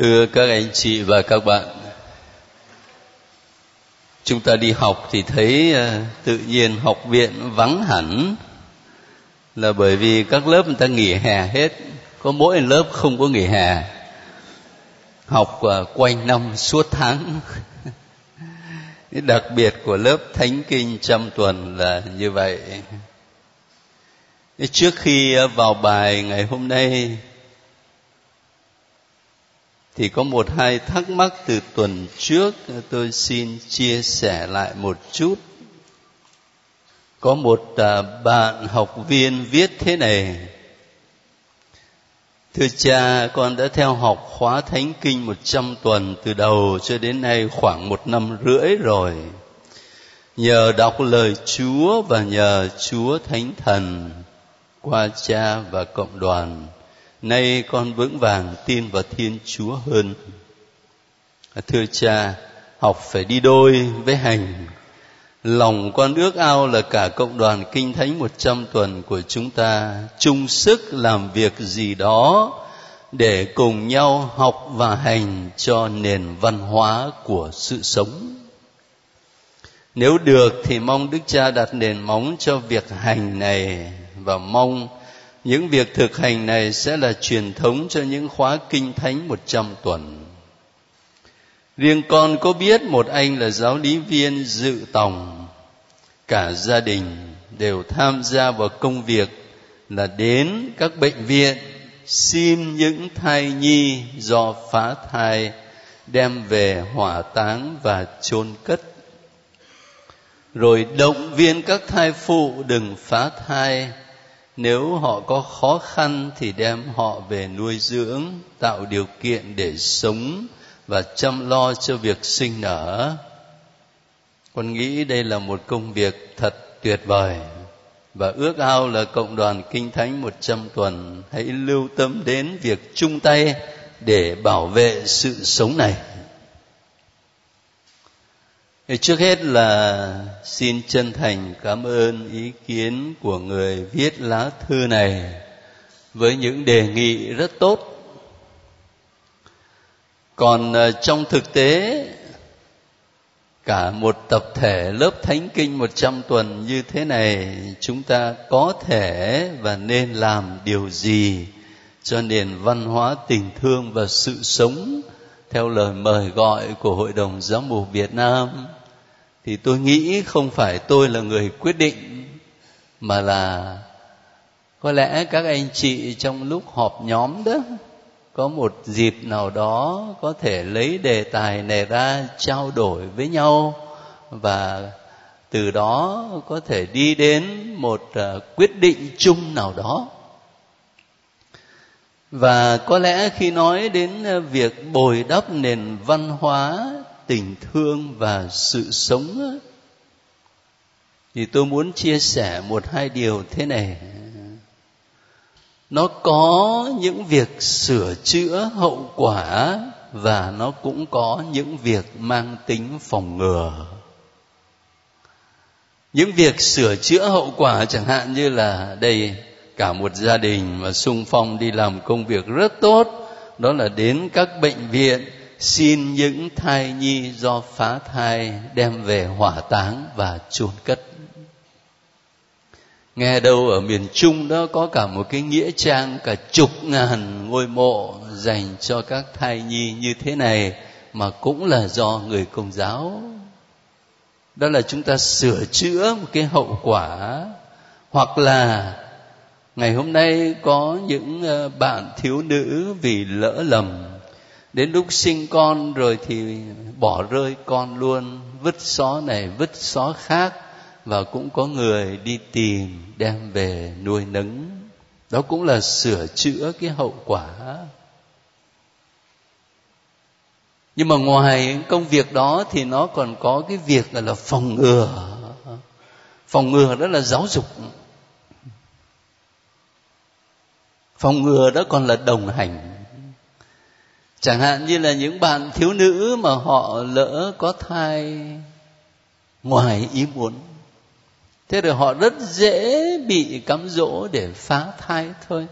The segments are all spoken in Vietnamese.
Thưa các anh chị và các bạn, chúng ta đi học thì thấy à, tự nhiên học viện vắng hẳn là bởi vì các lớp người ta nghỉ hè hết, có mỗi lớp không có nghỉ hè. Học quanh năm suốt tháng. đặc biệt của lớp Thánh Kinh trăm tuần là như vậy. Trước khi vào bài ngày hôm nay thì có một hai thắc mắc từ tuần trước, tôi xin chia sẻ lại một chút. Có một à, bạn học viên viết thế này. Thưa cha, con đã theo học khóa thánh kinh một trăm tuần từ đầu cho đến nay khoảng một năm rưỡi rồi. Nhờ đọc lời chúa và nhờ chúa thánh thần, qua cha và cộng đoàn nay con vững vàng tin vào thiên chúa hơn. Thưa cha, học phải đi đôi với hành. Lòng con ước ao là cả cộng đoàn kinh thánh một trăm tuần của chúng ta chung sức làm việc gì đó để cùng nhau học và hành cho nền văn hóa của sự sống. Nếu được thì mong đức cha đặt nền móng cho việc hành này và mong những việc thực hành này sẽ là truyền thống cho những khóa kinh thánh một trăm tuần. Riêng con có biết một anh là giáo lý viên dự tòng, cả gia đình đều tham gia vào công việc là đến các bệnh viện xin những thai nhi do phá thai đem về hỏa táng và chôn cất rồi động viên các thai phụ đừng phá thai nếu họ có khó khăn thì đem họ về nuôi dưỡng, tạo điều kiện để sống và chăm lo cho việc sinh nở. Con nghĩ đây là một công việc thật tuyệt vời và ước ao là cộng đoàn kinh thánh một trăm tuần hãy lưu tâm đến việc chung tay để bảo vệ sự sống này trước hết là xin chân thành cảm ơn ý kiến của người viết lá thư này với những đề nghị rất tốt. Còn ờ, trong thực tế, cả một tập thể lớp thánh kinh một trăm tuần như thế này, chúng ta có thể và nên làm điều gì cho nền văn hóa tình thương và sự sống theo lời mời gọi của hội đồng giám mục việt nam? Thì tôi nghĩ không phải tôi là người quyết định, mà là có lẽ các anh chị trong lúc họp nhóm đó, có một dịp nào đó có thể lấy đề tài này ra trao đổi với nhau và từ đó có thể đi đến một ờ, quyết định chung nào đó. Và có lẽ khi nói đến ờ, việc bồi đắp nền văn hóa tình thương và sự sống thì tôi muốn chia sẻ một hai điều thế này. Nó có những việc sửa chữa hậu quả và nó cũng có những việc mang tính phòng ngừa. Những việc sửa chữa hậu quả chẳng hạn như là đây, cả một gia đình mà sung phong đi làm công việc rất tốt, đó là đến các bệnh viện xin những thai nhi do phá thai đem về hỏa táng và chôn cất. Nghe đâu ở miền trung đó có cả một cái nghĩa trang cả chục ngàn ngôi mộ dành cho các thai nhi như thế này mà cũng là do người công giáo. Đó là chúng ta sửa chữa một cái hậu quả. Hoặc là ngày hôm nay có những ờ, bạn thiếu nữ vì lỡ lầm đến lúc sinh con rồi thì bỏ rơi con luôn, vứt xó này, vứt xó khác và cũng có người đi tìm đem về nuôi nấng. Đó cũng là sửa chữa cái hậu quả. Nhưng mà ngoài công việc đó thì nó còn có cái việc là phòng ngừa. Phòng ngừa đó là giáo dục. Phòng ngừa đó còn là đồng hành chẳng hạn như là những bạn thiếu nữ mà họ lỡ có thai ngoài ý muốn. Thế rồi họ rất dễ bị cám dỗ để phá thai thôi.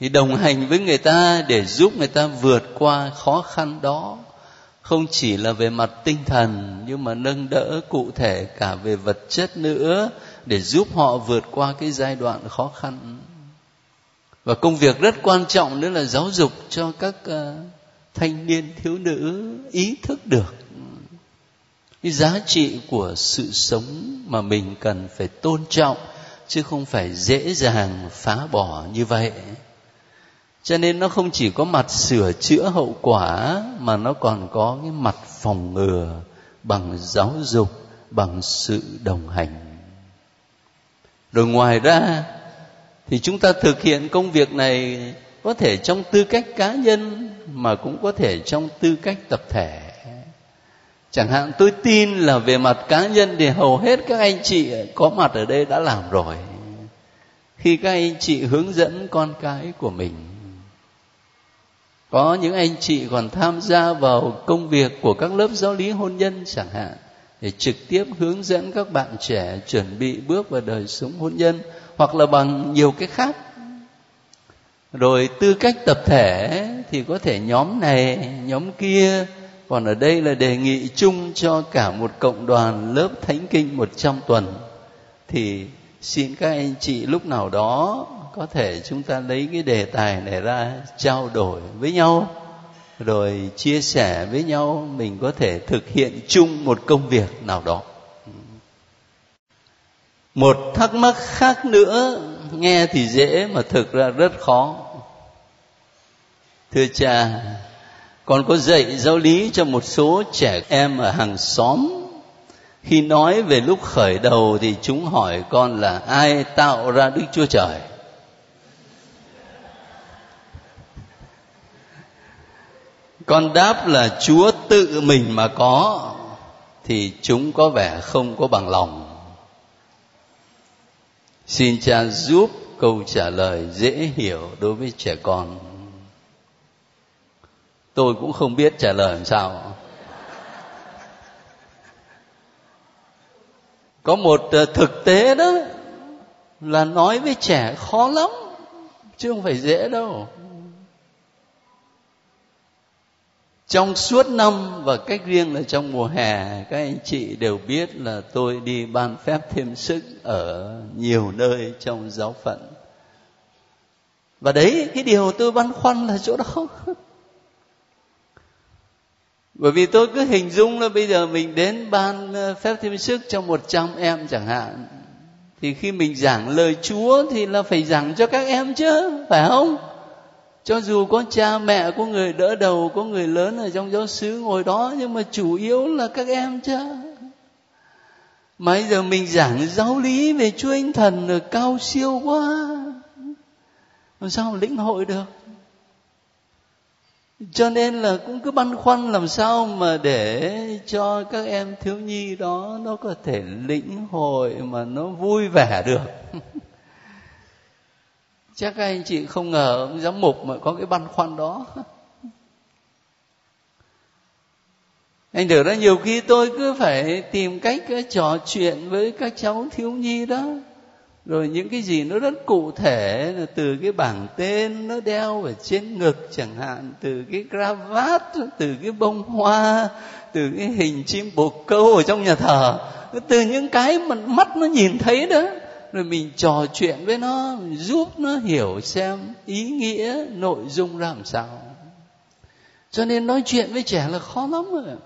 Thì đồng hành với người ta để giúp người ta vượt qua khó khăn đó không chỉ là về mặt tinh thần, nhưng mà nâng đỡ cụ thể cả về vật chất nữa để giúp họ vượt qua cái giai đoạn khó khăn và công việc rất quan trọng nữa là giáo dục cho các uh, thanh niên thiếu nữ ý thức được cái giá trị của sự sống mà mình cần phải tôn trọng chứ không phải dễ dàng phá bỏ như vậy. Cho nên nó không chỉ có mặt sửa chữa hậu quả mà nó còn có cái mặt phòng ngừa bằng giáo dục bằng sự đồng hành. Rồi ngoài ra thì chúng ta thực hiện công việc này có thể trong tư cách cá nhân mà cũng có thể trong tư cách tập thể. Chẳng hạn tôi tin là về mặt cá nhân thì hầu hết các anh chị có mặt ở đây đã làm rồi. Khi các anh chị hướng dẫn con cái của mình. Có những anh chị còn tham gia vào công việc của các lớp giáo lý hôn nhân chẳng hạn, để trực tiếp hướng dẫn các bạn trẻ chuẩn bị bước vào đời sống hôn nhân hoặc là bằng nhiều cái khác. Rồi tư cách tập thể thì có thể nhóm này, nhóm kia. Còn ở đây là đề nghị chung cho cả một cộng đoàn lớp thánh kinh 100 tuần. Thì xin các anh chị lúc nào đó có thể chúng ta lấy cái đề tài này ra trao đổi với nhau, rồi chia sẻ với nhau. Mình có thể thực hiện chung một công việc nào đó một thắc mắc khác nữa, nghe thì dễ mà thực ra rất khó. Thưa cha con có dạy giáo lý cho một số trẻ em ở hàng xóm. Khi nói về lúc khởi đầu thì chúng hỏi con là ai tạo ra đức chúa trời? Con đáp là chúa tự mình mà có, thì chúng có vẻ không có bằng lòng xin cha giúp câu trả lời dễ hiểu đối với trẻ con. Tôi cũng không biết trả lời làm sao. Có một ờ, thực tế đó là nói với trẻ khó lắm, chứ không phải dễ đâu. Trong suốt năm và cách riêng là trong mùa hè, các anh chị đều biết là tôi đi ban phép thêm sức ở nhiều nơi trong giáo phận. Và đấy, cái điều tôi băn khoăn là chỗ đó. Bởi vì tôi cứ hình dung là bây giờ mình đến ban ờ, phép thêm sức cho một trăm em chẳng hạn, thì khi mình giảng lời chúa thì là phải giảng cho các em chứ, phải không? Cho dù có cha mẹ, có người đỡ đầu, có người lớn ở trong giáo xứ ngồi đó, nhưng mà chủ yếu là các em chứ. Mà bây giờ mình giảng giáo lý về chúa anh thần là cao siêu quá. Làm sao mà lĩnh hội được? Cho nên là cũng cứ băn khoăn làm sao mà để cho các em thiếu nhi đó nó có thể lĩnh hội mà nó vui vẻ được. chắc các anh chị không ngờ ông giám mục mà có cái băn khoăn đó. Anh được ra nhiều khi tôi cứ phải tìm cách ờ, trò chuyện với các cháu thiếu nhi đó. Rồi những cái gì nó rất cụ thể, là từ cái bảng tên nó đeo ở trên ngực chẳng hạn, từ cái cravat, từ cái bông hoa, từ cái hình chim bồ câu ở trong nhà thờ. Từ những cái mà mắt nó nhìn thấy đó rồi mình trò chuyện với nó giúp nó hiểu xem ý nghĩa, nội dung làm sao. Cho nên nói chuyện với trẻ là khó lắm rồi.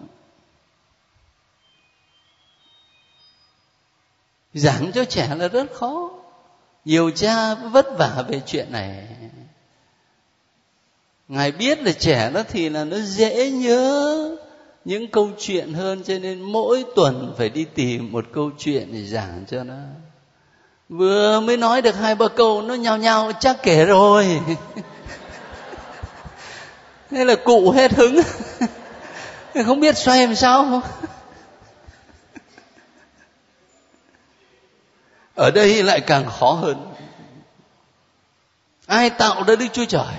Giảng cho trẻ là rất khó. Nhiều cha vất vả về chuyện này. Ngài biết là trẻ nó thì là nó dễ nhớ những câu chuyện hơn, cho nên mỗi tuần phải đi tìm một câu chuyện để giảng cho nó vừa mới nói được hai ba câu, nó nhao nhao chắc kể rồi. Thế là cụ hết hứng. Không biết xoay làm sao. Ở đây lại càng khó hơn. Ai tạo ra đức chúa trời?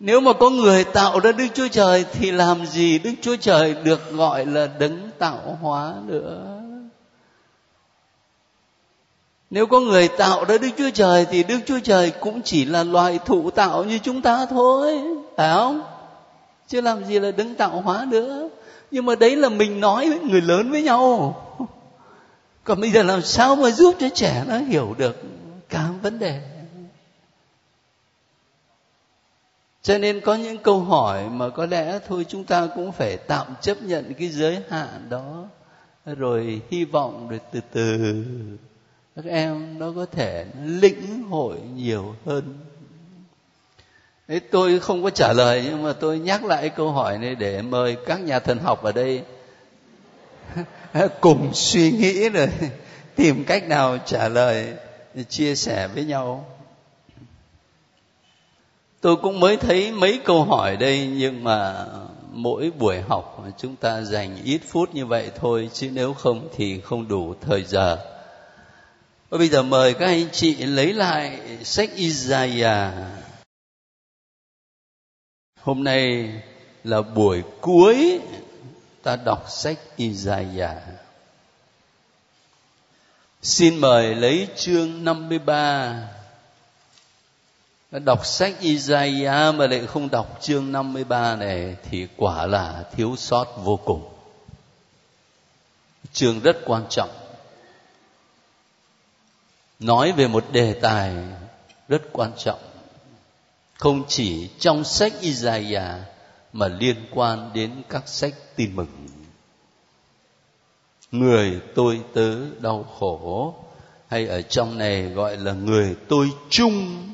Nếu mà có người tạo ra đức chúa trời thì làm gì đức chúa trời được gọi là đấng tạo hóa nữa? Nếu có người tạo ra đức chúa trời thì đức chúa trời cũng chỉ là loài thụ tạo như chúng ta thôi. Phải không? Chứ làm gì là đứng tạo hóa nữa. Nhưng mà đấy là mình nói với người lớn với nhau. Còn bây giờ làm sao mà giúp cho trẻ nó hiểu được cả vấn đề? Cho nên có những câu hỏi mà có lẽ thôi chúng ta cũng phải tạm chấp nhận cái giới hạn đó. Rồi hy vọng rồi từ từ các em nó có thể lĩnh hội nhiều hơn. Đấy, tôi không có trả lời nhưng mà tôi nhắc lại câu hỏi này để mời các nhà thần học ở đây cùng suy nghĩ rồi tìm cách nào trả lời chia sẻ với nhau. Tôi cũng mới thấy mấy câu hỏi đây nhưng mà mỗi buổi học chúng ta dành ít phút như vậy thôi chứ nếu không thì không đủ thời giờ và bây giờ mời các anh chị lấy lại sách Isaiah hôm nay là buổi cuối ta đọc sách Isaiah Xin mời lấy chương 53 Đọc sách Isaiah mà lại không đọc chương 53 này thì quả là thiếu sót vô cùng. Chương rất quan trọng. Nói về một đề tài rất quan trọng. Không chỉ trong sách Isaiah mà liên quan đến các sách tin mừng người tôi tớ đau khổ, hay ở trong này gọi là người tôi chung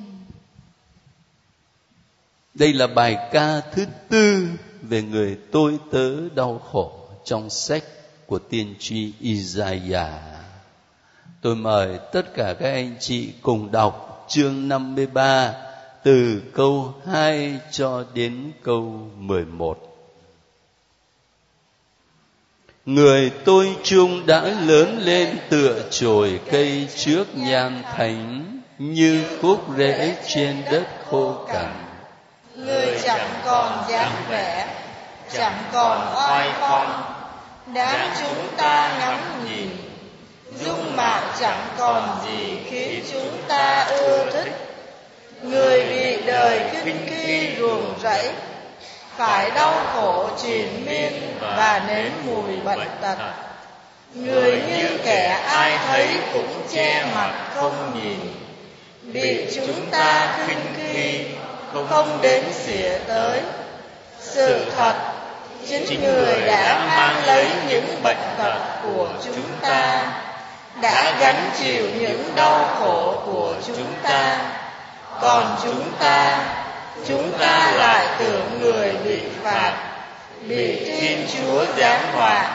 đây là bài ca thứ tư về người tôi tớ đau khổ trong sách của tiên tri Isaiah. Tôi mời tất cả các anh chị cùng đọc chương 53 từ câu 2 cho đến câu 11 người tôi chung đã lớn lên tựa chồi cây trước nhan thánh như khúc rễ trên đất khô cằn. Người chẳng còn dáng vẻ, chẳng còn oai phong. Đáng chúng ta ngắm nhìn dung mạo chẳng còn gì khiến chúng ta ưa thích. người bị đời kinh khi ruồng rẫy phải đau khổ triền miên và nếm mùi bệnh tật. người như kẻ ai thấy cũng che mặt không nhìn. bị chúng ta khinh khi không đến xỉa tới. sự thật chính người đã mang lấy những bệnh tật của chúng ta đã gánh chịu những đau khổ của chúng ta. Còn chúng ta chúng ta lại tưởng người bị phạt, bị thiên chúa giáng họa,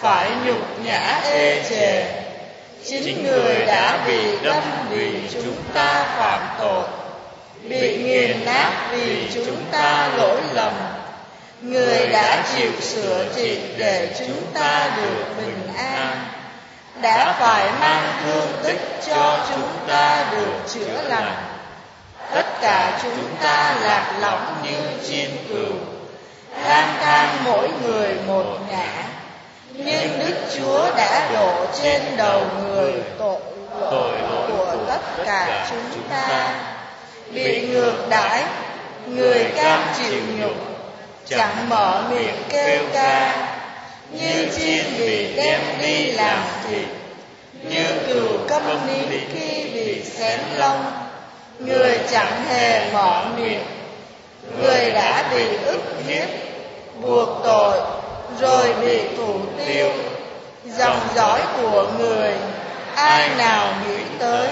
phải nhục nhã ê chề. Chính người đã bị đâm vì chúng ta phạm tội, bị nghiền nát vì chúng ta lỗi lầm. Người đã chịu sửa trị để chúng ta được bình an đã phải mang thương tích cho chúng ta được chữa lành. Tất cả chúng ta lạc lõng như chim cừu. Lang thang mỗi người một ngã. Nhưng đức chúa đã đổ trên đầu người tội lỗi của tất cả chúng ta. Bị ngược đãi người cam chịu nhục chẳng mở miệng kêu ca như chim bị đem đi làm thịt, như cừu câm nín khi bị xén lông. Người chẳng hề mở miệng, người đã bị ức hiếp, buộc tội, rồi bị thủ tiêu. Dòng dõi của người, ai nào nghĩ tới?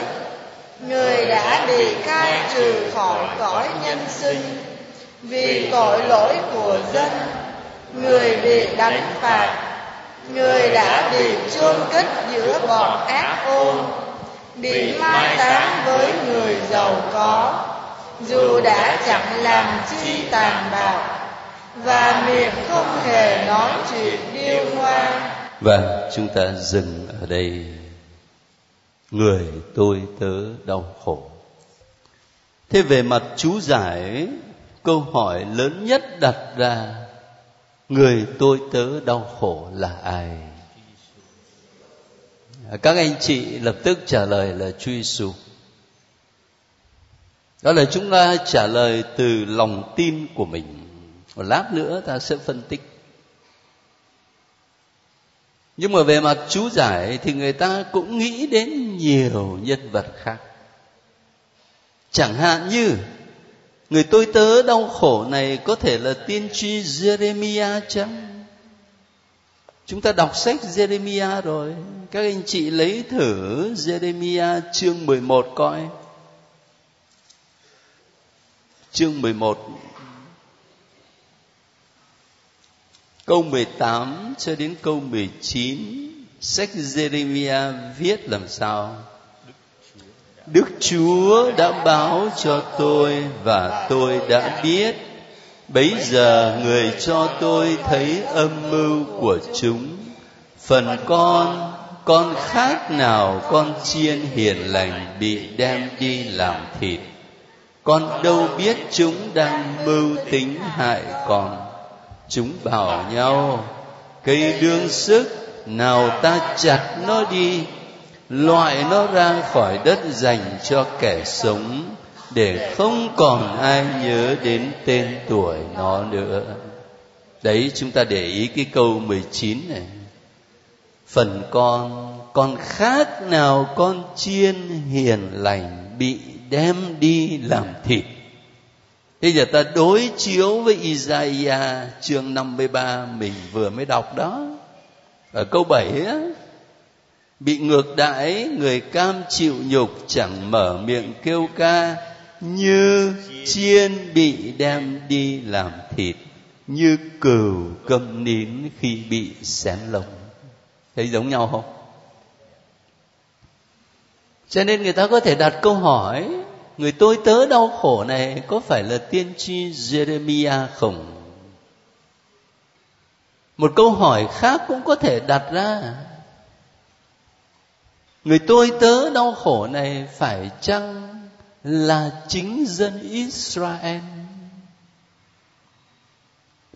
Người đã bị khai trừ khỏi cõi nhân sinh. Vì tội lỗi của dân người bị đánh phạt. người đã bị chôn cất giữa bọn ác ôn. bị mai táng với người giàu có. dù đã chẳng làm chi tàn bạo. và miệng không hề nói chuyện điêu ngoa. Vâng chúng ta dừng ở đây. Người tôi tớ đau khổ. Thế về mặt chú giải câu hỏi lớn nhất đặt ra người tôi tớ đau khổ là ai các anh chị lập tức trả lời là Chúa Giêsu. Đó là chúng ta trả lời từ lòng tin của mình. Một lát nữa ta sẽ phân tích. Nhưng mà về mặt chú giải thì người ta cũng nghĩ đến nhiều nhân vật khác. Chẳng hạn như người tôi tớ đau khổ này có thể là tiên tri Jeremiah chăng? Chúng ta đọc sách Jeremiah rồi. Các anh chị lấy thử Jeremiah chương 11 coi. Chương 11 Câu 18 cho đến câu 19 Sách Jeremiah viết làm sao Đức Chúa đã báo cho tôi và tôi đã biết. Bấy giờ người cho tôi thấy âm mưu của chúng. Phần con, con khác nào con chiên hiền lành bị đem đi làm thịt? Con đâu biết chúng đang mưu tính hại con? Chúng bảo nhau Cây đương sức Nào ta chặt nó đi Loại nó ra khỏi đất dành cho kẻ sống Để không còn ai nhớ đến tên tuổi nó nữa. Đấy chúng ta để ý cái câu 19 này. Phần con Con khác nào con chiên hiền lành Bị đem đi làm thịt? Bây giờ ta đối chiếu với Isaiah chương 53 mình vừa mới đọc đó. Ở câu 7 á, bị ngược đãi, người cam chịu nhục chẳng mở miệng kêu ca, như chiên bị đem đi làm thịt, như cừu câm nín khi bị xén lông thấy giống nhau không cho nên người ta có thể đặt câu hỏi, người tôi tớ đau khổ này có phải là tiên tri Jeremiah không? Một câu hỏi khác cũng có thể đặt ra. Người tôi tớ đau khổ này phải chăng là chính dân Israel?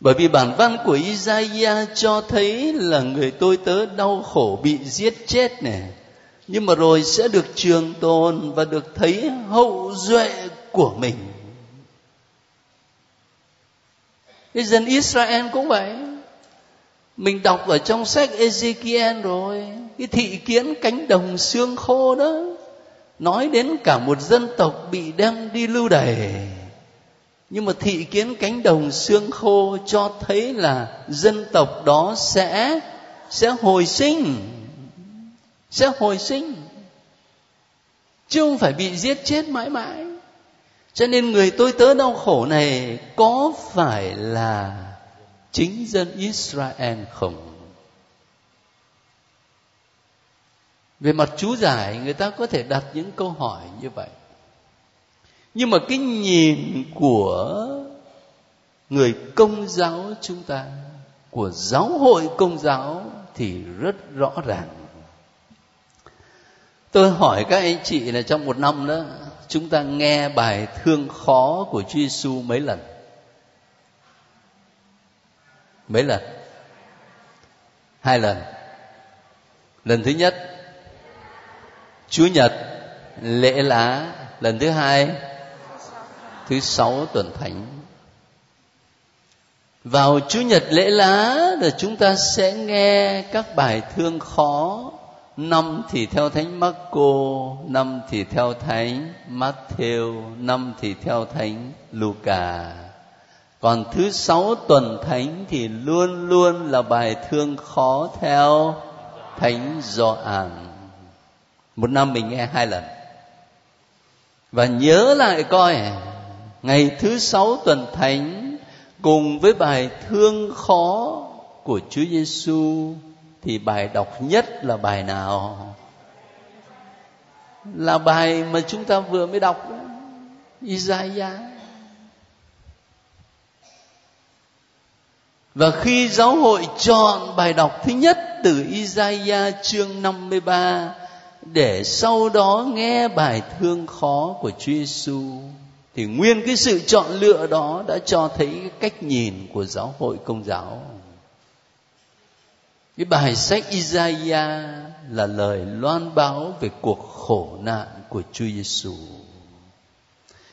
Bởi vì bản văn của Isaiah cho thấy là người tôi tớ đau khổ bị giết chết này nhưng mà rồi sẽ được trường tồn và được thấy hậu duệ của mình. Cái dân Israel cũng vậy. Mình đọc ở trong sách Ezekiel rồi cái thị kiến cánh đồng xương khô đó, nói đến cả một dân tộc bị đem đi lưu đày. Nhưng mà thị kiến cánh đồng xương khô cho thấy là dân tộc đó sẽ sẽ hồi sinh, sẽ hồi sinh. Chứ không phải bị giết chết mãi mãi. Cho nên người tôi tớ đau khổ này có phải là chính dân Israel không? Về mặt chú giải người ta có thể đặt những câu hỏi như vậy. Nhưng mà cái nhìn của người công giáo chúng ta, của giáo hội công giáo thì rất rõ ràng. Tôi hỏi các anh chị là trong một năm đó chúng ta nghe bài thương khó của Chúa Giêsu mấy lần? Mấy lần? Hai lần. Lần thứ nhất Chúa Nhật lễ lá lần thứ hai thứ sáu tuần thánh vào Chủ nhật lễ lá là chúng ta sẽ nghe các bài thương khó năm thì theo thánh Marco, năm thì theo thánh Matthew, năm thì theo thánh Luca. Còn thứ sáu tuần thánh thì luôn luôn là bài thương khó theo thánh Gioan. Một năm mình nghe hai lần. Và nhớ lại coi, ngày thứ sáu tuần thánh cùng với bài thương khó của Chúa Giêsu thì bài đọc nhất là bài nào là bài mà chúng ta vừa mới đọc Isaiah Và khi giáo hội chọn bài đọc thứ nhất từ Isaiah chương 53 để sau đó nghe bài thương khó của Chúa Giêsu thì nguyên cái sự chọn lựa đó đã cho thấy cái cách nhìn của giáo hội công giáo cái bài sách Isaiah là lời loan báo về cuộc khổ nạn của Chúa Giêsu.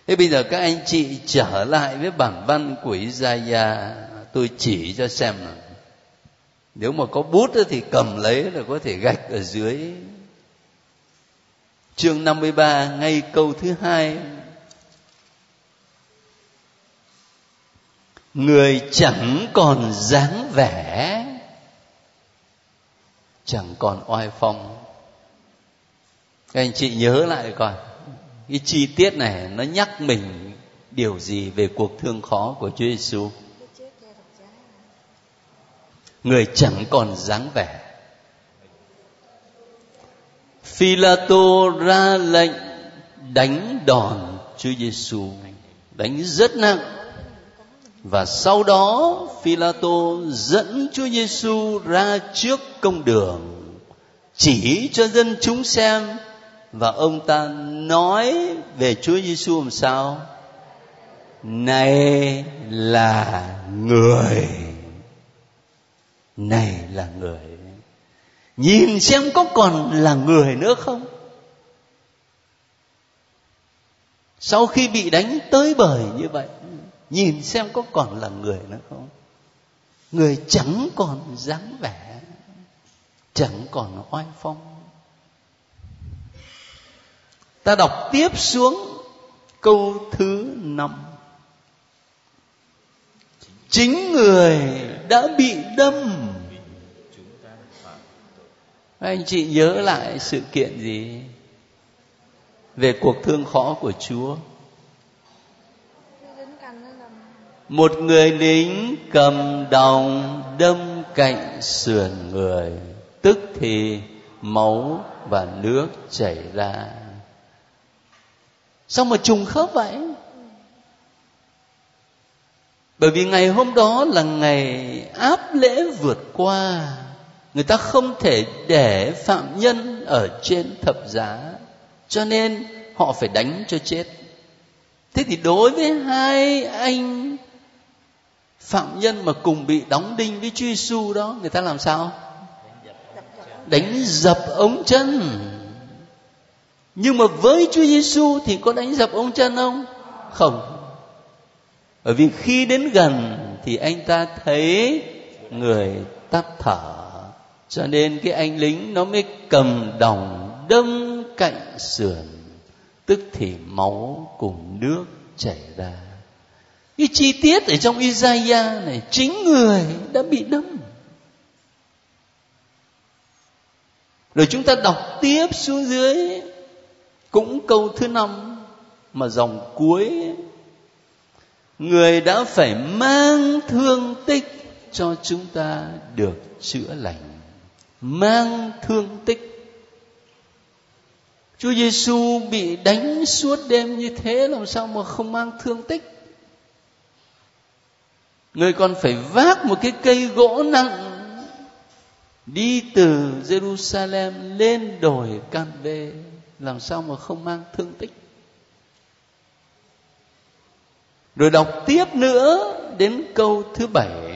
Thế bây giờ các anh chị trở lại với bản văn của Isaiah, tôi chỉ cho xem nào. Nếu mà có bút thì cầm lấy là có thể gạch ở dưới. Chương 53 ngay câu thứ hai. Người chẳng còn dáng vẻ, chẳng còn oai phong. Các anh chị nhớ lại coi, cái chi tiết này nó nhắc mình điều gì về cuộc thương khó của Chúa Giêsu người chẳng còn dáng vẻ. Phi-la-tô ra lệnh đánh đòn Chúa Giêsu đánh rất nặng và sau đó, Phi-la-tô dẫn Chúa Giêsu ra trước công đường, chỉ cho dân chúng xem và ông ta nói về Chúa Giêsu làm sao? Này là người. Này là người. Nhìn xem có còn là người nữa không? Sau khi bị đánh tới bời như vậy, nhìn xem có còn là người nữa không? Người chẳng còn dáng vẻ, chẳng còn oai phong ta đọc tiếp xuống câu thứ năm chính người đã bị đâm anh chị nhớ lại sự kiện gì? Về cuộc thương khó của chúa. Một người lính cầm đồng đâm cạnh sườn người, tức thì máu và nước chảy ra. Sao mà trùng khớp vậy? Bởi vì ngày hôm đó là ngày áp lễ vượt qua người ta không thể để phạm nhân ở trên thập giá, cho nên họ phải đánh cho chết thế thì đối với hai anh phạm nhân mà cùng bị đóng đinh với Chúa Giêsu đó, người ta làm sao đánh dập ống chân nhưng mà với Chúa Giêsu thì có đánh dập ông chân không? Không. Bởi vì khi đến gần thì anh ta thấy người tắt thở. Cho nên cái anh lính nó mới cầm đồng đâm cạnh sườn. Tức thì máu cùng nước chảy ra. Cái chi tiết ở trong Isaiah này, chính người đã bị đâm. Rồi chúng ta đọc tiếp xuống dưới, cũng câu thứ năm mà dòng cuối người đã phải mang thương tích cho chúng ta được chữa lành mang thương tích. Chúa Giêsu bị đánh suốt đêm như thế, làm sao mà không mang thương tích? Người còn phải vác một cái cây gỗ nặng đi từ Jerusalem lên đồi Can Bê, làm sao mà không mang thương tích? Rồi đọc tiếp nữa đến câu thứ bảy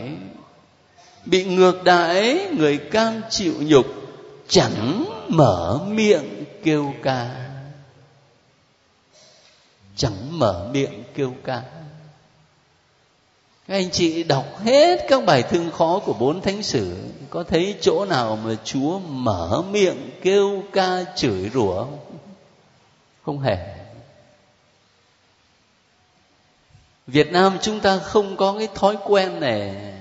bị ngược đãi, người cam chịu nhục, chẳng mở miệng kêu ca. Chẳng mở miệng kêu ca. Các anh chị đọc hết các bài thương khó của bốn thánh sử, có thấy chỗ nào mà chúa mở miệng kêu ca chửi rủa không? Không hề. Việt Nam chúng ta không có cái thói quen này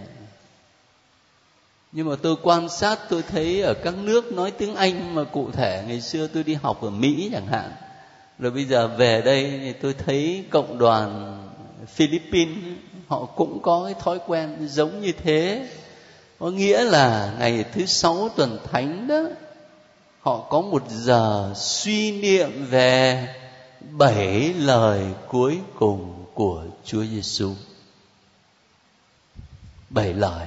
nhưng mà tôi quan sát, tôi thấy ở các nước nói tiếng Anh mà cụ thể ngày xưa tôi đi học ở Mỹ chẳng hạn rồi bây giờ về đây thì tôi thấy cộng đoàn Philippines, họ cũng có cái thói quen giống như thế có nghĩa là ngày thứ sáu tuần thánh đó, họ có một giờ suy niệm về bảy lời cuối cùng của Chúa Giêsu. Bảy lời.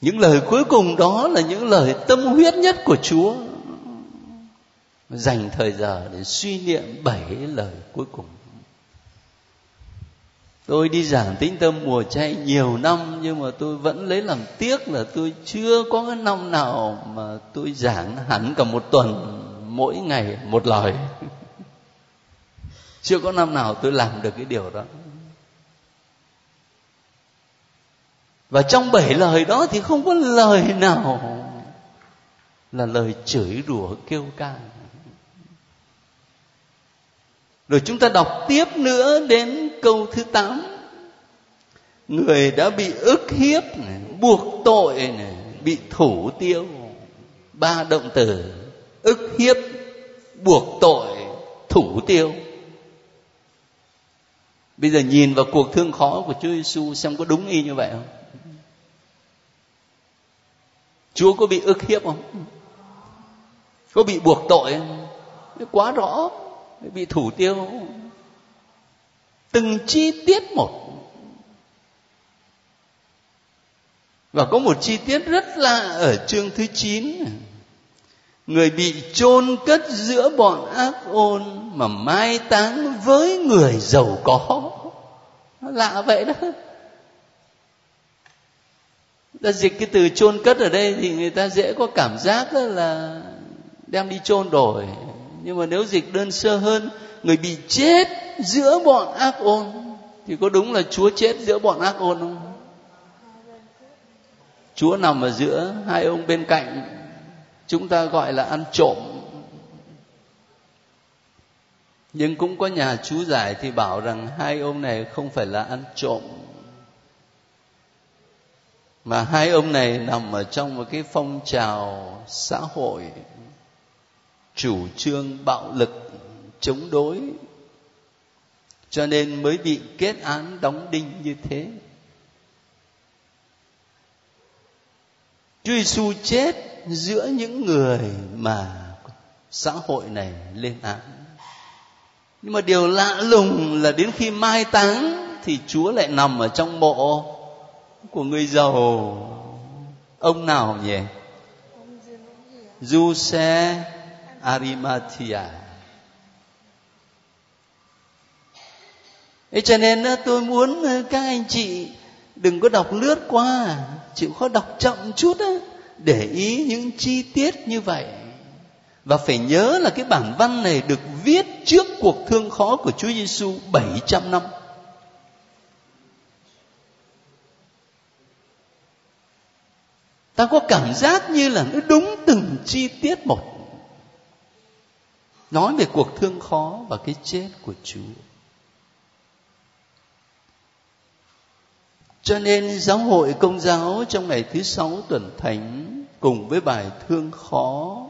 Những lời cuối cùng đó là những lời tâm huyết nhất của Chúa. Dành thời giờ để suy niệm bảy lời cuối cùng. tôi đi giảng tĩnh tâm mùa chay nhiều năm, nhưng mà tôi vẫn lấy làm tiếc là tôi chưa có cái năm nào mà tôi giảng hẳn cả một tuần, mỗi ngày một lời chưa có năm nào tôi làm được cái điều đó và trong bảy lời đó thì không có lời nào là lời chửi rủa kêu ca. Rồi chúng ta đọc tiếp nữa đến câu thứ tám. Người đã bị ức hiếp này, buộc tội này, bị thủ tiêu. Ba động từ ức hiếp buộc tội thủ tiêu. Bây giờ nhìn vào cuộc thương khó của Chúa Giêsu xem có đúng y như vậy không? Chúa có bị ức hiếp không? Có bị buộc tội không? Quá rõ. Bị thủ tiêu từng chi tiết một. Và có một chi tiết rất lạ ở chương thứ 9 người bị chôn cất giữa bọn ác ôn mà mai táng với người giàu có. Nó lạ vậy đó ta dịch cái từ chôn cất ở đây thì người ta dễ có cảm giác là đem đi chôn đổi. Nhưng mà nếu dịch đơn sơ hơn, người bị chết giữa bọn ác ôn, thì có đúng là chúa chết giữa bọn ác ôn không? Chúa nằm ở giữa hai ông bên cạnh, chúng ta gọi là ăn trộm. Nhưng cũng có nhà chú giải thì bảo rằng hai ông này không phải là ăn trộm mà hai ông này nằm ở trong một cái phong trào xã hội chủ trương bạo lực, chống đối. Cho nên mới bị kết án đóng đinh như thế. Chúa Giêsu chết giữa những người mà xã hội này lên án. Nhưng mà điều lạ lùng là đến khi mai táng thì Chúa lại nằm ở trong mộ của người giàu. Ông nào nhỉ? Giuse Arimathea. Thế cho nên ờ, tôi muốn ờ, các anh chị đừng có đọc lướt qua, chịu khó đọc chậm chút á để ý những chi tiết như vậy và phải nhớ là cái bản văn này được viết trước cuộc thương khó của Chúa Giêsu 700 năm. Ta có cảm giác như là nó đúng từng chi tiết một. Nói về cuộc thương khó và cái chết của Chúa. Cho nên giáo hội công giáo trong ngày thứ sáu tuần thánh cùng với bài thương khó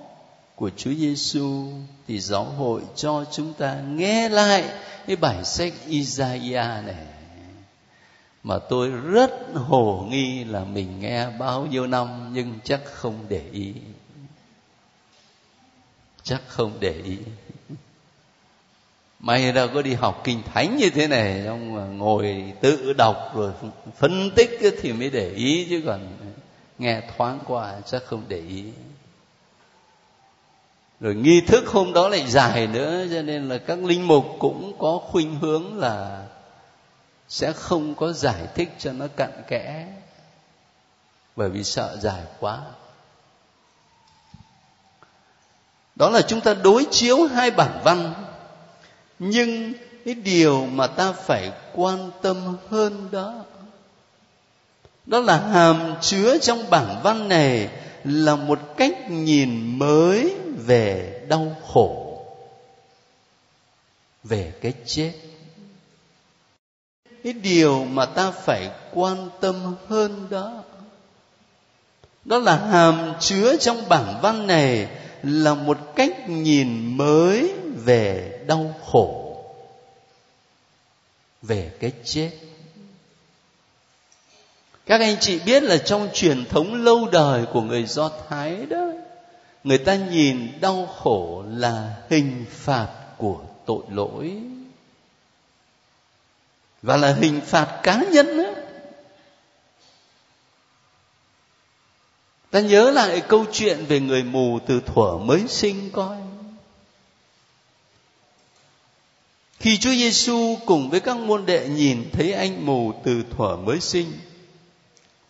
của Chúa Giêsu thì giáo hội cho chúng ta nghe lại cái bài sách Isaiah này mà tôi rất hồ nghi là mình nghe bao nhiêu năm, nhưng chắc không để ý. Chắc không để ý. May đâu có đi học kinh thánh như thế này xong mà ngồi tự đọc rồi phân tích thì mới để ý, chứ còn nghe thoáng qua chắc không để ý. Rồi nghi thức hôm đó lại dài nữa, cho nên là các linh mục cũng có khuynh hướng là sẽ không có giải thích cho nó cặn kẽ. Bởi vì sợ dài quá. Đó là chúng ta đối chiếu hai bản văn. Nhưng cái điều mà ta phải quan tâm hơn đó đó là hàm chứa trong bản văn này là một cách nhìn mới về đau khổ, về cái chết cái điều mà ta phải quan tâm hơn đó đó là hàm chứa trong bản văn này là một cách nhìn mới về đau khổ, về cái chết. Các anh chị biết là trong truyền thống lâu đời của người do thái đó, người ta nhìn đau khổ là hình phạt của tội lỗi và là hình phạt cá nhân đó. ta nhớ lại câu chuyện về người mù từ thuở mới sinh coi khi Chúa Giêsu cùng với các môn đệ nhìn thấy anh mù từ thuở mới sinh,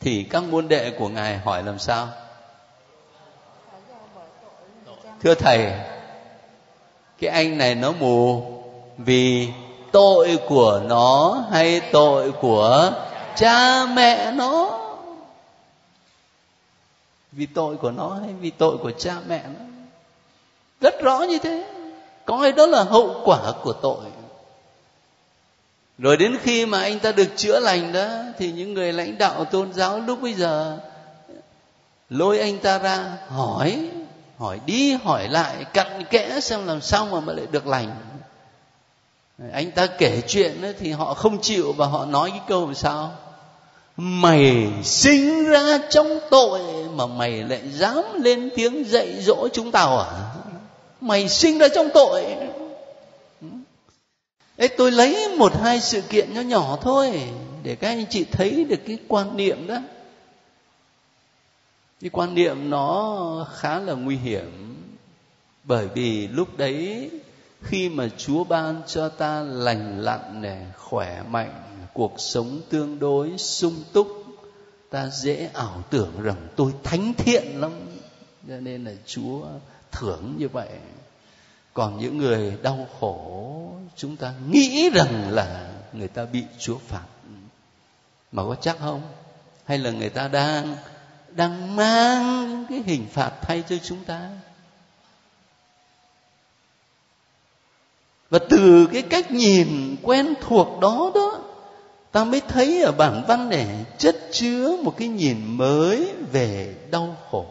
thì các môn đệ của ngài hỏi làm sao thưa thầy, cái anh này nó mù vì tội của nó hay tội của cha mẹ nó? Vì tội của nó hay vì tội của cha mẹ nó? Rất rõ như thế. Coi đó là hậu quả của tội. Rồi đến khi mà anh ta được chữa lành đó, thì những người lãnh đạo tôn giáo lúc bây giờ lôi anh ta ra hỏi hỏi đi, hỏi lại, cặn kẽ xem làm sao mà mà lại được lành anh ta kể chuyện ấy, thì họ không chịu và họ nói cái câu làm sao? Mày sinh ra trong tội mà mày lại dám lên tiếng dạy dỗ chúng tao à? Mày sinh ra trong tội. Ê, tôi lấy một hai sự kiện nhỏ nhỏ thôi để các anh chị thấy được cái quan niệm đó. Cái quan niệm nó khá là nguy hiểm bởi vì lúc đấy khi mà chúa ban cho ta lành lặn này khỏe mạnh, cuộc sống tương đối sung túc, ta dễ ảo tưởng rằng tôi thánh thiện lắm. Cho nên là chúa thưởng như vậy. Còn những người đau khổ, chúng ta nghĩ rằng là người ta bị chúa phạt. Mà có chắc không? Hay là người ta đang đang mang cái hình phạt thay cho chúng ta? Và từ cái cách nhìn quen thuộc đó đó, ta mới thấy ở bản văn này chất chứa một cái nhìn mới về đau khổ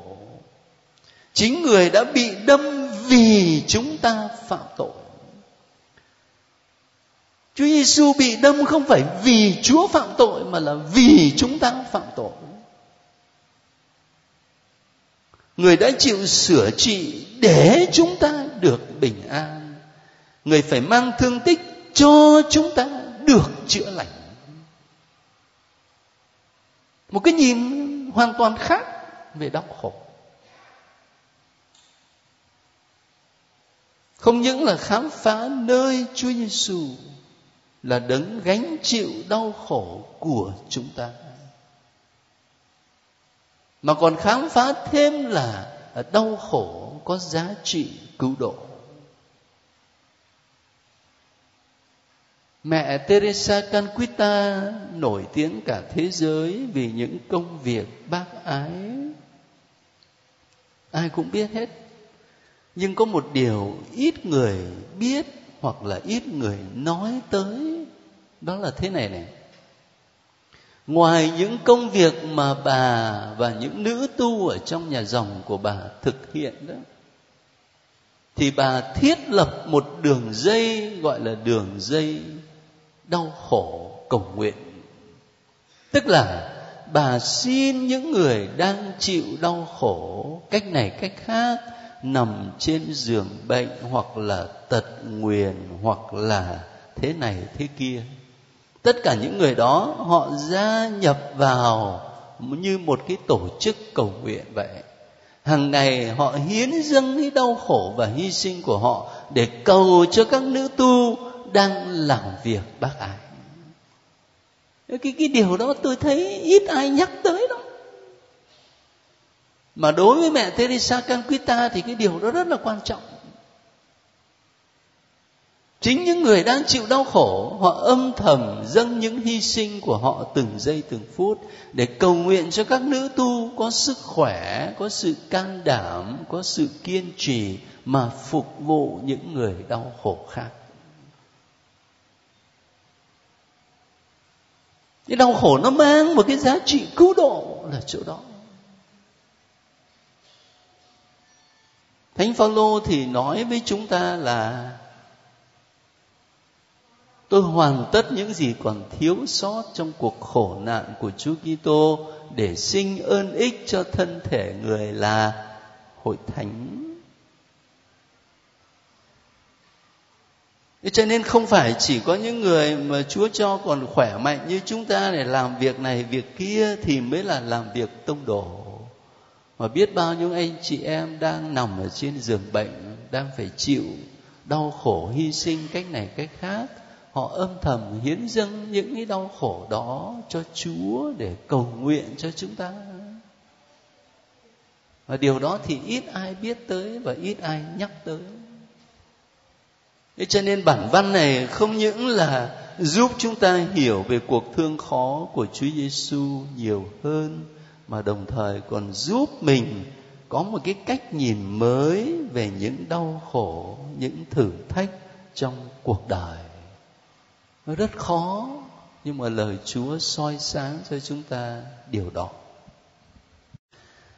chính người đã bị đâm vì chúng ta phạm tội Chúa Giêsu bị đâm không phải vì Chúa phạm tội, mà là vì chúng ta phạm tội. Người đã chịu sửa trị để chúng ta được bình an. Người phải mang thương tích cho chúng ta được chữa lành. Một cái nhìn hoàn toàn khác về đau khổ. Không những là khám phá nơi Chúa Giêsu là đấng gánh chịu đau khổ của chúng ta, mà còn khám phá thêm là đau khổ có giá trị cứu độ mẹ Teresa Canquita nổi tiếng cả thế giới vì những công việc bác ái. Ai cũng biết hết. Nhưng có một điều ít người biết hoặc là ít người nói tới, đó là thế này này. Ngoài những công việc mà bà và những nữ tu ở trong nhà dòng của bà thực hiện đó, thì bà thiết lập một đường dây gọi là đường dây đau khổ cầu nguyện. Tức là bà xin những người đang chịu đau khổ, cách này cách khác, nằm trên giường bệnh hoặc là tật nguyền hoặc là thế này thế kia. Tất cả những người đó họ gia nhập vào như một cái tổ chức cầu nguyện vậy. Hàng ngày họ hiến dâng cái đau khổ và hy sinh của họ để cầu cho các nữ tu đang làm việc, bác ái cái cái điều đó tôi thấy ít ai nhắc tới lắm. mà đối với mẹ Teresa Canquita thì cái điều đó rất là quan trọng. Chính những người đang chịu đau khổ, họ âm thầm dâng những hy sinh của họ từng giây từng phút để cầu nguyện cho các nữ tu có sức khỏe, có sự can đảm, có sự kiên trì mà phục vụ những người đau khổ khác. Cái đau khổ nó mang một cái giá trị cứu độ là chỗ đó Thánh Phaolô thì nói với chúng ta là, tôi hoàn tất những gì còn thiếu sót trong cuộc khổ nạn của Chúa Kitô để sinh ơn ích cho thân thể người là hội thánh. Cho nên không phải chỉ có những người mà Chúa cho còn khỏe mạnh như chúng ta để làm việc này, việc kia thì mới là làm việc tông đồ. Mà biết bao nhiêu anh chị em đang nằm ở trên giường bệnh, đang phải chịu đau khổ hy sinh cách này cách khác, họ âm thầm hiến dâng những cái đau khổ đó cho chúa để cầu nguyện cho chúng ta. Và điều đó thì ít ai biết tới và ít ai nhắc tới thế cho nên bản văn này không những là giúp chúng ta hiểu về cuộc thương khó của Chúa Giêsu nhiều hơn mà đồng thời còn giúp mình có một cái cách nhìn mới về những đau khổ, những thử thách trong cuộc đời. Nó rất khó nhưng mà lời Chúa soi sáng cho chúng ta điều đó.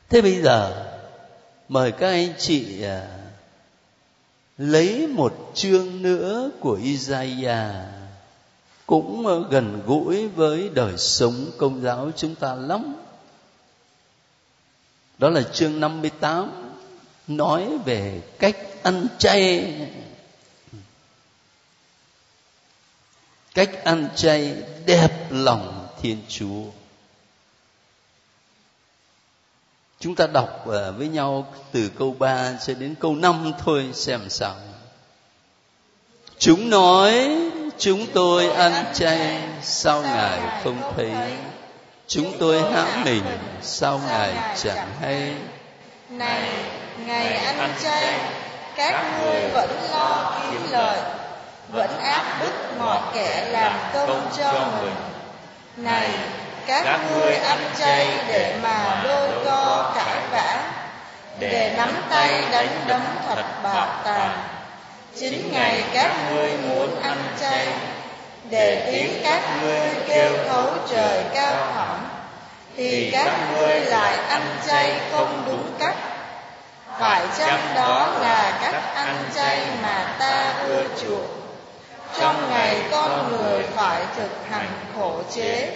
Thế bây giờ mời các anh chị à, lấy một chương nữa của Isaiah cũng gần gũi với đời sống công giáo chúng ta lắm. Đó là chương 58 nói về cách ăn chay. Cách ăn chay đẹp lòng Thiên Chúa. Chúng ta đọc ờ, với nhau từ câu 3 cho đến câu 5 thôi xem sao. Chúng nói, chúng tôi ăn chay, sao ngài không thấy? Chúng tôi hãm mình, sao ngài chẳng hay? Này, ngày ăn chay, các ngươi vẫn lo kiếm lời, vẫn áp bức mọi kẻ làm công cho mình. Này các ngươi ăn chay để mà đôi co cãi vã để nắm tay đánh đấm thật bạo tàn. chính ngày các ngươi muốn ăn chay để tiếng các ngươi kêu thấu trời cao thẳm. thì các ngươi lại ăn chay không đúng cách. phải chăng đó là cách ăn chay mà ta ưa chuộng? trong ngày con người phải thực hành khổ chế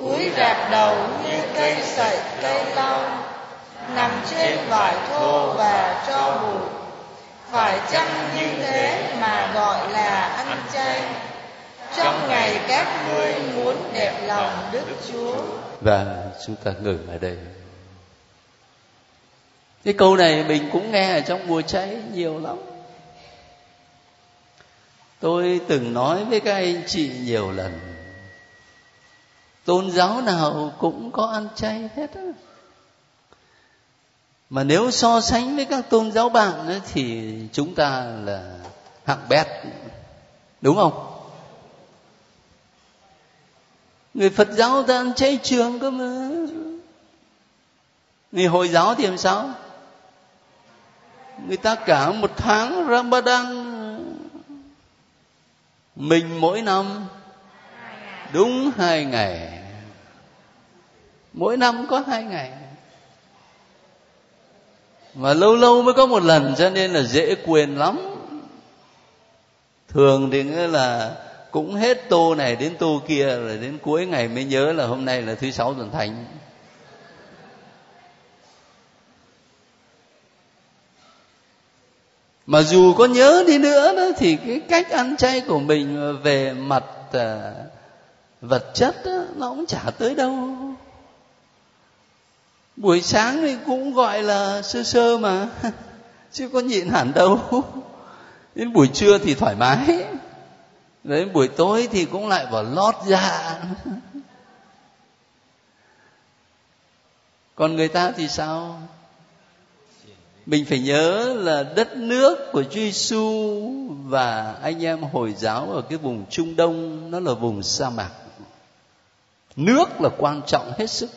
cúi rạp đầu như cây sậy cây lau nằm trên vải thô và cho bụi phải chăng như thế mà gọi là ăn chay trong ngày các ngươi muốn đẹp lòng Đức Chúa. Và chúng ta ngừng ở đây. Cái câu này mình cũng nghe ở trong mùa cháy nhiều lắm. Tôi từng nói với các anh chị nhiều lần. Tôn giáo nào cũng có ăn chay hết á. Mà nếu so sánh với các tôn giáo bạn ấy, thì chúng ta là hạng bét. Đúng không? người phật giáo ta ăn chay trường cơ mà người hồi giáo thì làm sao người ta cả một tháng ramadan mình mỗi năm đúng hai ngày. Mỗi năm có hai ngày. Mà lâu lâu mới có một lần cho nên là dễ quên lắm. Thường thì nghĩa là cũng hết tô này đến tô kia rồi đến cuối ngày mới nhớ là hôm nay là thứ sáu tuần thánh. Mà dù có nhớ đi nữa đó thì cái cách ăn chay của mình về mặt uh, vật chất đó, nó cũng chả tới đâu. Buổi sáng thì cũng gọi là sơ sơ mà chứ có nhịn hẳn đâu. Đến buổi trưa thì thoải mái. Đến buổi tối thì cũng lại vào lót dạ còn người ta thì sao? Mình phải nhớ là đất nước của Chúa Giêsu và anh em hồi giáo ở cái vùng Trung Đông nó là vùng sa mạc. Nước là quan trọng hết sức.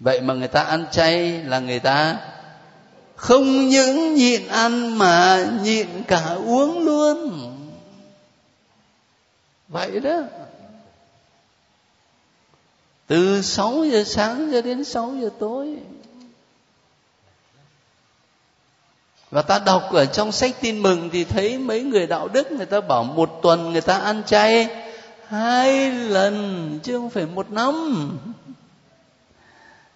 Vậy mà người ta ăn chay là người ta không những nhịn ăn mà nhịn cả uống luôn. Vậy đó. Từ 6 giờ sáng cho đến 6 giờ tối. Và ta đọc ở trong sách tin mừng thì thấy mấy người đạo đức người ta bảo một tuần người ta ăn chay hai lần chứ không phải một năm.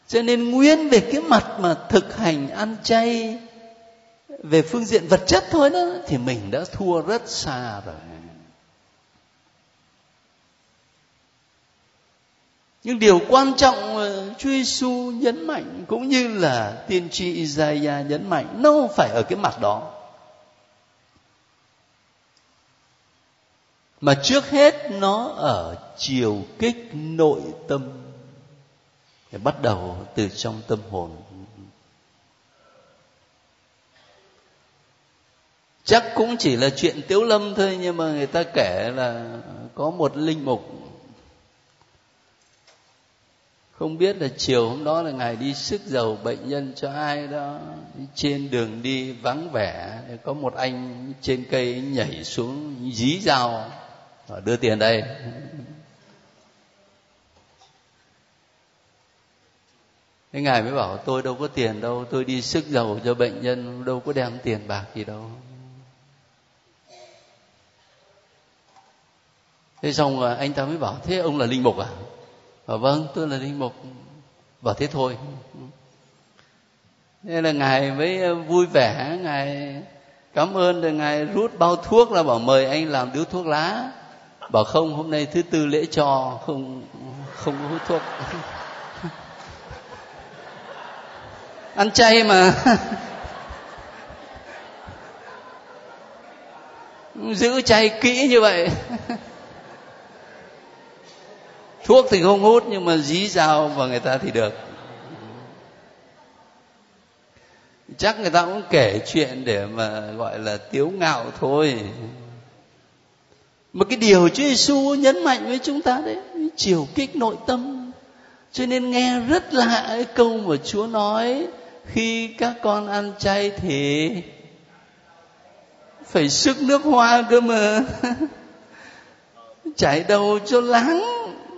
Cho nên nguyên về cái mặt mà thực hành ăn chay, về phương diện vật chất thôi đó, thì mình đã thua rất xa rồi. Nhưng điều quan trọng Chúa Giêsu nhấn mạnh cũng như là tiên tri Isaiah nhấn mạnh, nó không phải ở cái mặt đó. Mà trước hết nó ở chiều kích nội tâm. Để bắt đầu từ trong tâm hồn. Chắc cũng chỉ là chuyện tiếu lâm thôi, nhưng mà người ta kể là có một linh mục. Không biết là chiều hôm đó là ngài đi sức dầu bệnh nhân cho ai đó trên đường đi vắng vẻ, có một anh trên cây nhảy xuống dí dao họ đưa tiền đây. Thế ngài mới bảo, tôi đâu có tiền đâu, tôi đi sức giàu cho bệnh nhân, đâu có đem tiền bạc gì đâu. Thế xong anh ta mới bảo, thế ông là linh mục à? Bảo vâng tôi là linh mục. Bảo, thế thôi. Thế là ngài mới ờ, vui vẻ, ngài cảm ơn, rồi ngài rút bao thuốc là bảo, mời anh làm điếu thuốc lá bảo không, hôm nay thứ tư lễ cho, không không có hút thuốc. Ăn chay mà. Giữ chay kỹ như vậy. Thuốc thì không hút, nhưng mà dí dao vào người ta thì được. Chắc người ta cũng kể chuyện để mà gọi là tiếu ngạo thôi mà cái điều Chúa Giêsu nhấn mạnh với chúng ta đấy, chiều kích nội tâm. Cho nên nghe rất lạ cái câu mà Chúa nói, khi các con ăn chay thì phải sức nước hoa cơ mà. Chảy đầu cho láng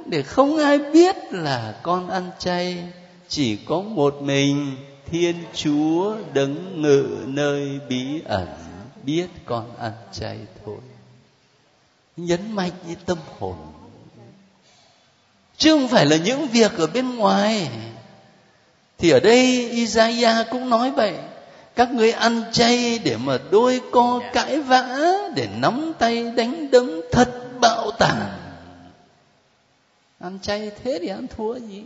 để không ai biết là con ăn chay. Chỉ có một mình thiên chúa đấng ngự nơi bí ẩn, biết con ăn chay thôi nhấn mạnh với tâm hồn. Chứ không phải là những việc ở bên ngoài. Thì ở đây Isaiah cũng nói vậy. Các ngươi ăn chay để mà đôi co cãi vã, để nắm tay đánh đấm thật bạo tàn. Ăn chay thế thì ăn thua gì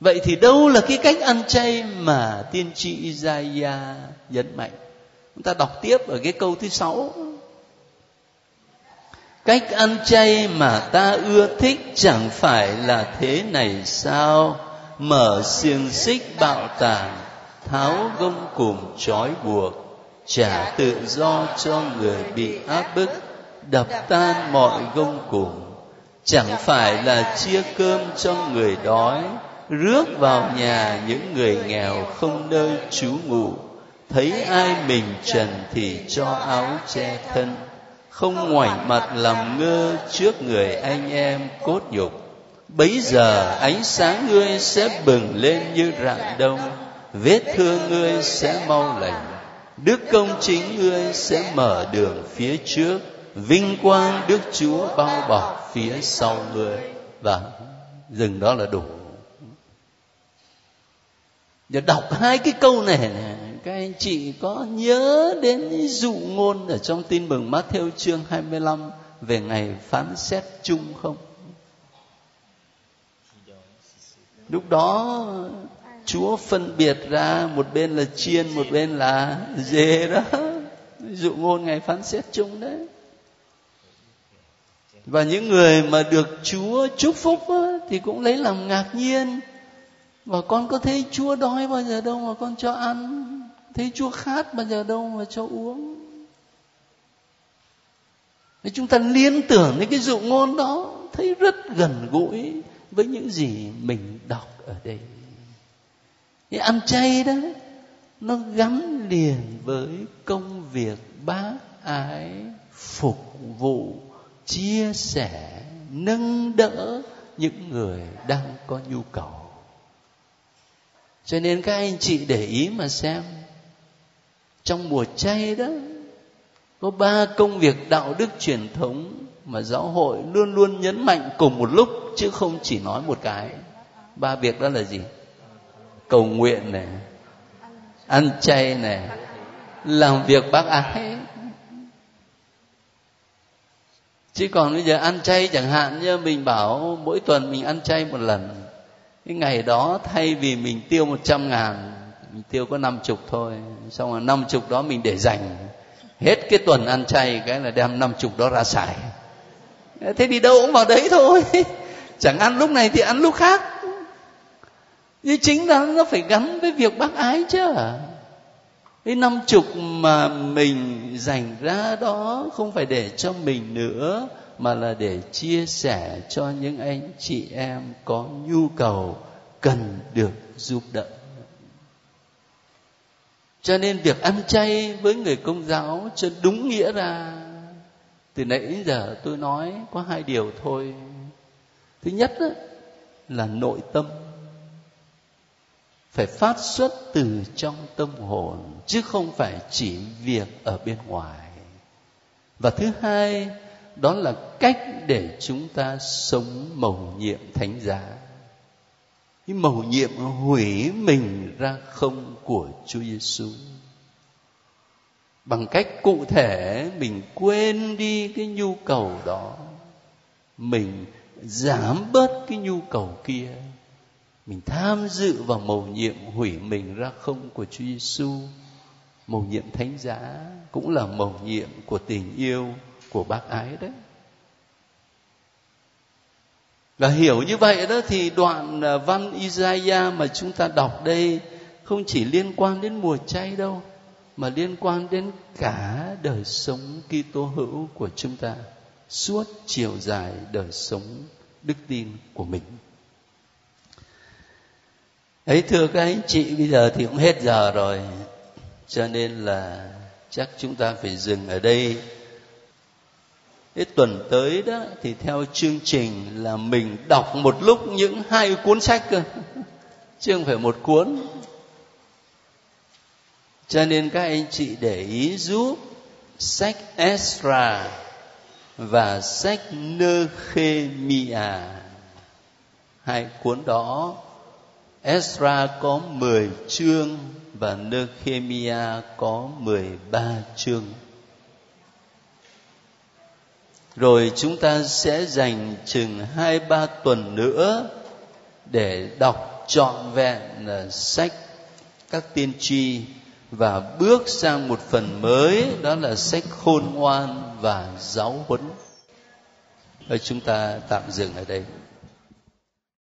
vậy thì đâu là cái cách ăn chay mà tiên tri Isaiah nhấn mạnh? Chúng ta đọc tiếp ở cái câu thứ sáu. Cách ăn chay mà ta ưa thích chẳng phải là thế này sao? Mở xiềng xích bạo tàn, tháo gông cùm trói buộc, trả tự do cho người bị áp bức, đập tan mọi gông cùm. Chẳng phải là chia cơm cho người đói, rước vào nhà những người nghèo không nơi trú ngụ thấy ai mình trần thì cho áo che thân. Không ngoảnh mặt làm ngơ trước người anh em cốt nhục. Bấy giờ ánh sáng ngươi sẽ bừng lên như rạng đông. Vết thương ngươi sẽ mau lành. Đức công chính ngươi sẽ mở đường phía trước. Vinh quang đức chúa bao bọc phía sau ngươi. Và dừng đó là đủ. Giờ đọc hai cái câu này, này các anh chị có nhớ đến dụ ngôn ở trong tin mừng Matthew chương 25 về ngày phán xét chung không? Lúc đó Chúa phân biệt ra một bên là chiên, một bên là dê đó. Dụ ngôn ngày phán xét chung đấy. Và những người mà được Chúa chúc phúc đó, thì cũng lấy làm ngạc nhiên. Và con có thấy Chúa đói bao giờ đâu mà con cho ăn thấy chúa khát bao giờ đâu mà cho uống. Thế chúng ta liên tưởng đến cái dụ ngôn đó, thấy rất gần gũi với những gì mình đọc ở đây. Cái ăn chay đó, nó gắn liền với công việc bác ái phục vụ, chia sẻ, nâng đỡ những người đang có nhu cầu. Cho nên các anh chị để ý mà xem trong mùa chay đó, có ba công việc đạo đức truyền thống mà giáo hội luôn luôn nhấn mạnh cùng một lúc, chứ không chỉ nói một cái. Ba việc đó là gì? Cầu nguyện này ăn chay này làm việc bác ái. Chứ còn bây giờ ăn chay chẳng hạn như mình bảo mỗi tuần mình ăn chay một lần. Cái ngày đó thay vì mình tiêu một trăm ngàn mình tiêu có năm chục thôi. Xong rồi năm chục đó mình để dành. Hết cái tuần ăn chay, cái là đem năm chục đó ra xài. Thế đi đâu cũng vào đấy thôi. Chẳng ăn lúc này thì ăn lúc khác. Nhưng chính là nó phải gắn với việc bác ái chứ. Cái năm chục mà mình dành ra đó không phải để cho mình nữa, mà là để chia sẻ cho những anh chị em có nhu cầu cần được giúp đỡ cho nên việc ăn chay với người công giáo cho đúng nghĩa ra. Từ nãy đến giờ tôi nói có hai điều thôi. Thứ nhất đó, là nội tâm. Phải phát xuất từ trong tâm hồn chứ không phải chỉ việc ở bên ngoài. Và thứ hai đó là cách để chúng ta sống mầu nhiệm thánh giá cái mầu nhiệm hủy mình ra không của Chúa Giêsu bằng cách cụ thể mình quên đi cái nhu cầu đó, mình giảm bớt cái nhu cầu kia, mình tham dự vào mầu nhiệm hủy mình ra không của Chúa Giêsu mầu nhiệm thánh giá cũng là mầu nhiệm của tình yêu của bác ái đấy và hiểu như vậy đó thì đoạn à, văn Isaiah mà chúng ta đọc đây không chỉ liên quan đến mùa chay đâu, mà liên quan đến cả đời sống Kitô hữu của chúng ta suốt chiều dài đời sống đức tin của mình. Ấy, thưa các anh chị, bây giờ thì cũng hết giờ rồi, cho nên là chắc chúng ta phải dừng ở đây Thế tuần tới đó thì theo chương trình là mình đọc một lúc những hai cuốn sách cơ. Chứ không phải một cuốn. Cho nên các anh chị để ý giúp sách Esra và sách Nehemia. Hai cuốn đó Esra có 10 chương và Nehemia có 13 chương rồi chúng ta sẽ dành chừng hai, ba tuần nữa để đọc trọn vẹn là sách các tiên tri và bước sang một phần mới, đó là sách khôn ngoan và giáo huấn. Ờ, chúng ta tạm dừng ở đây.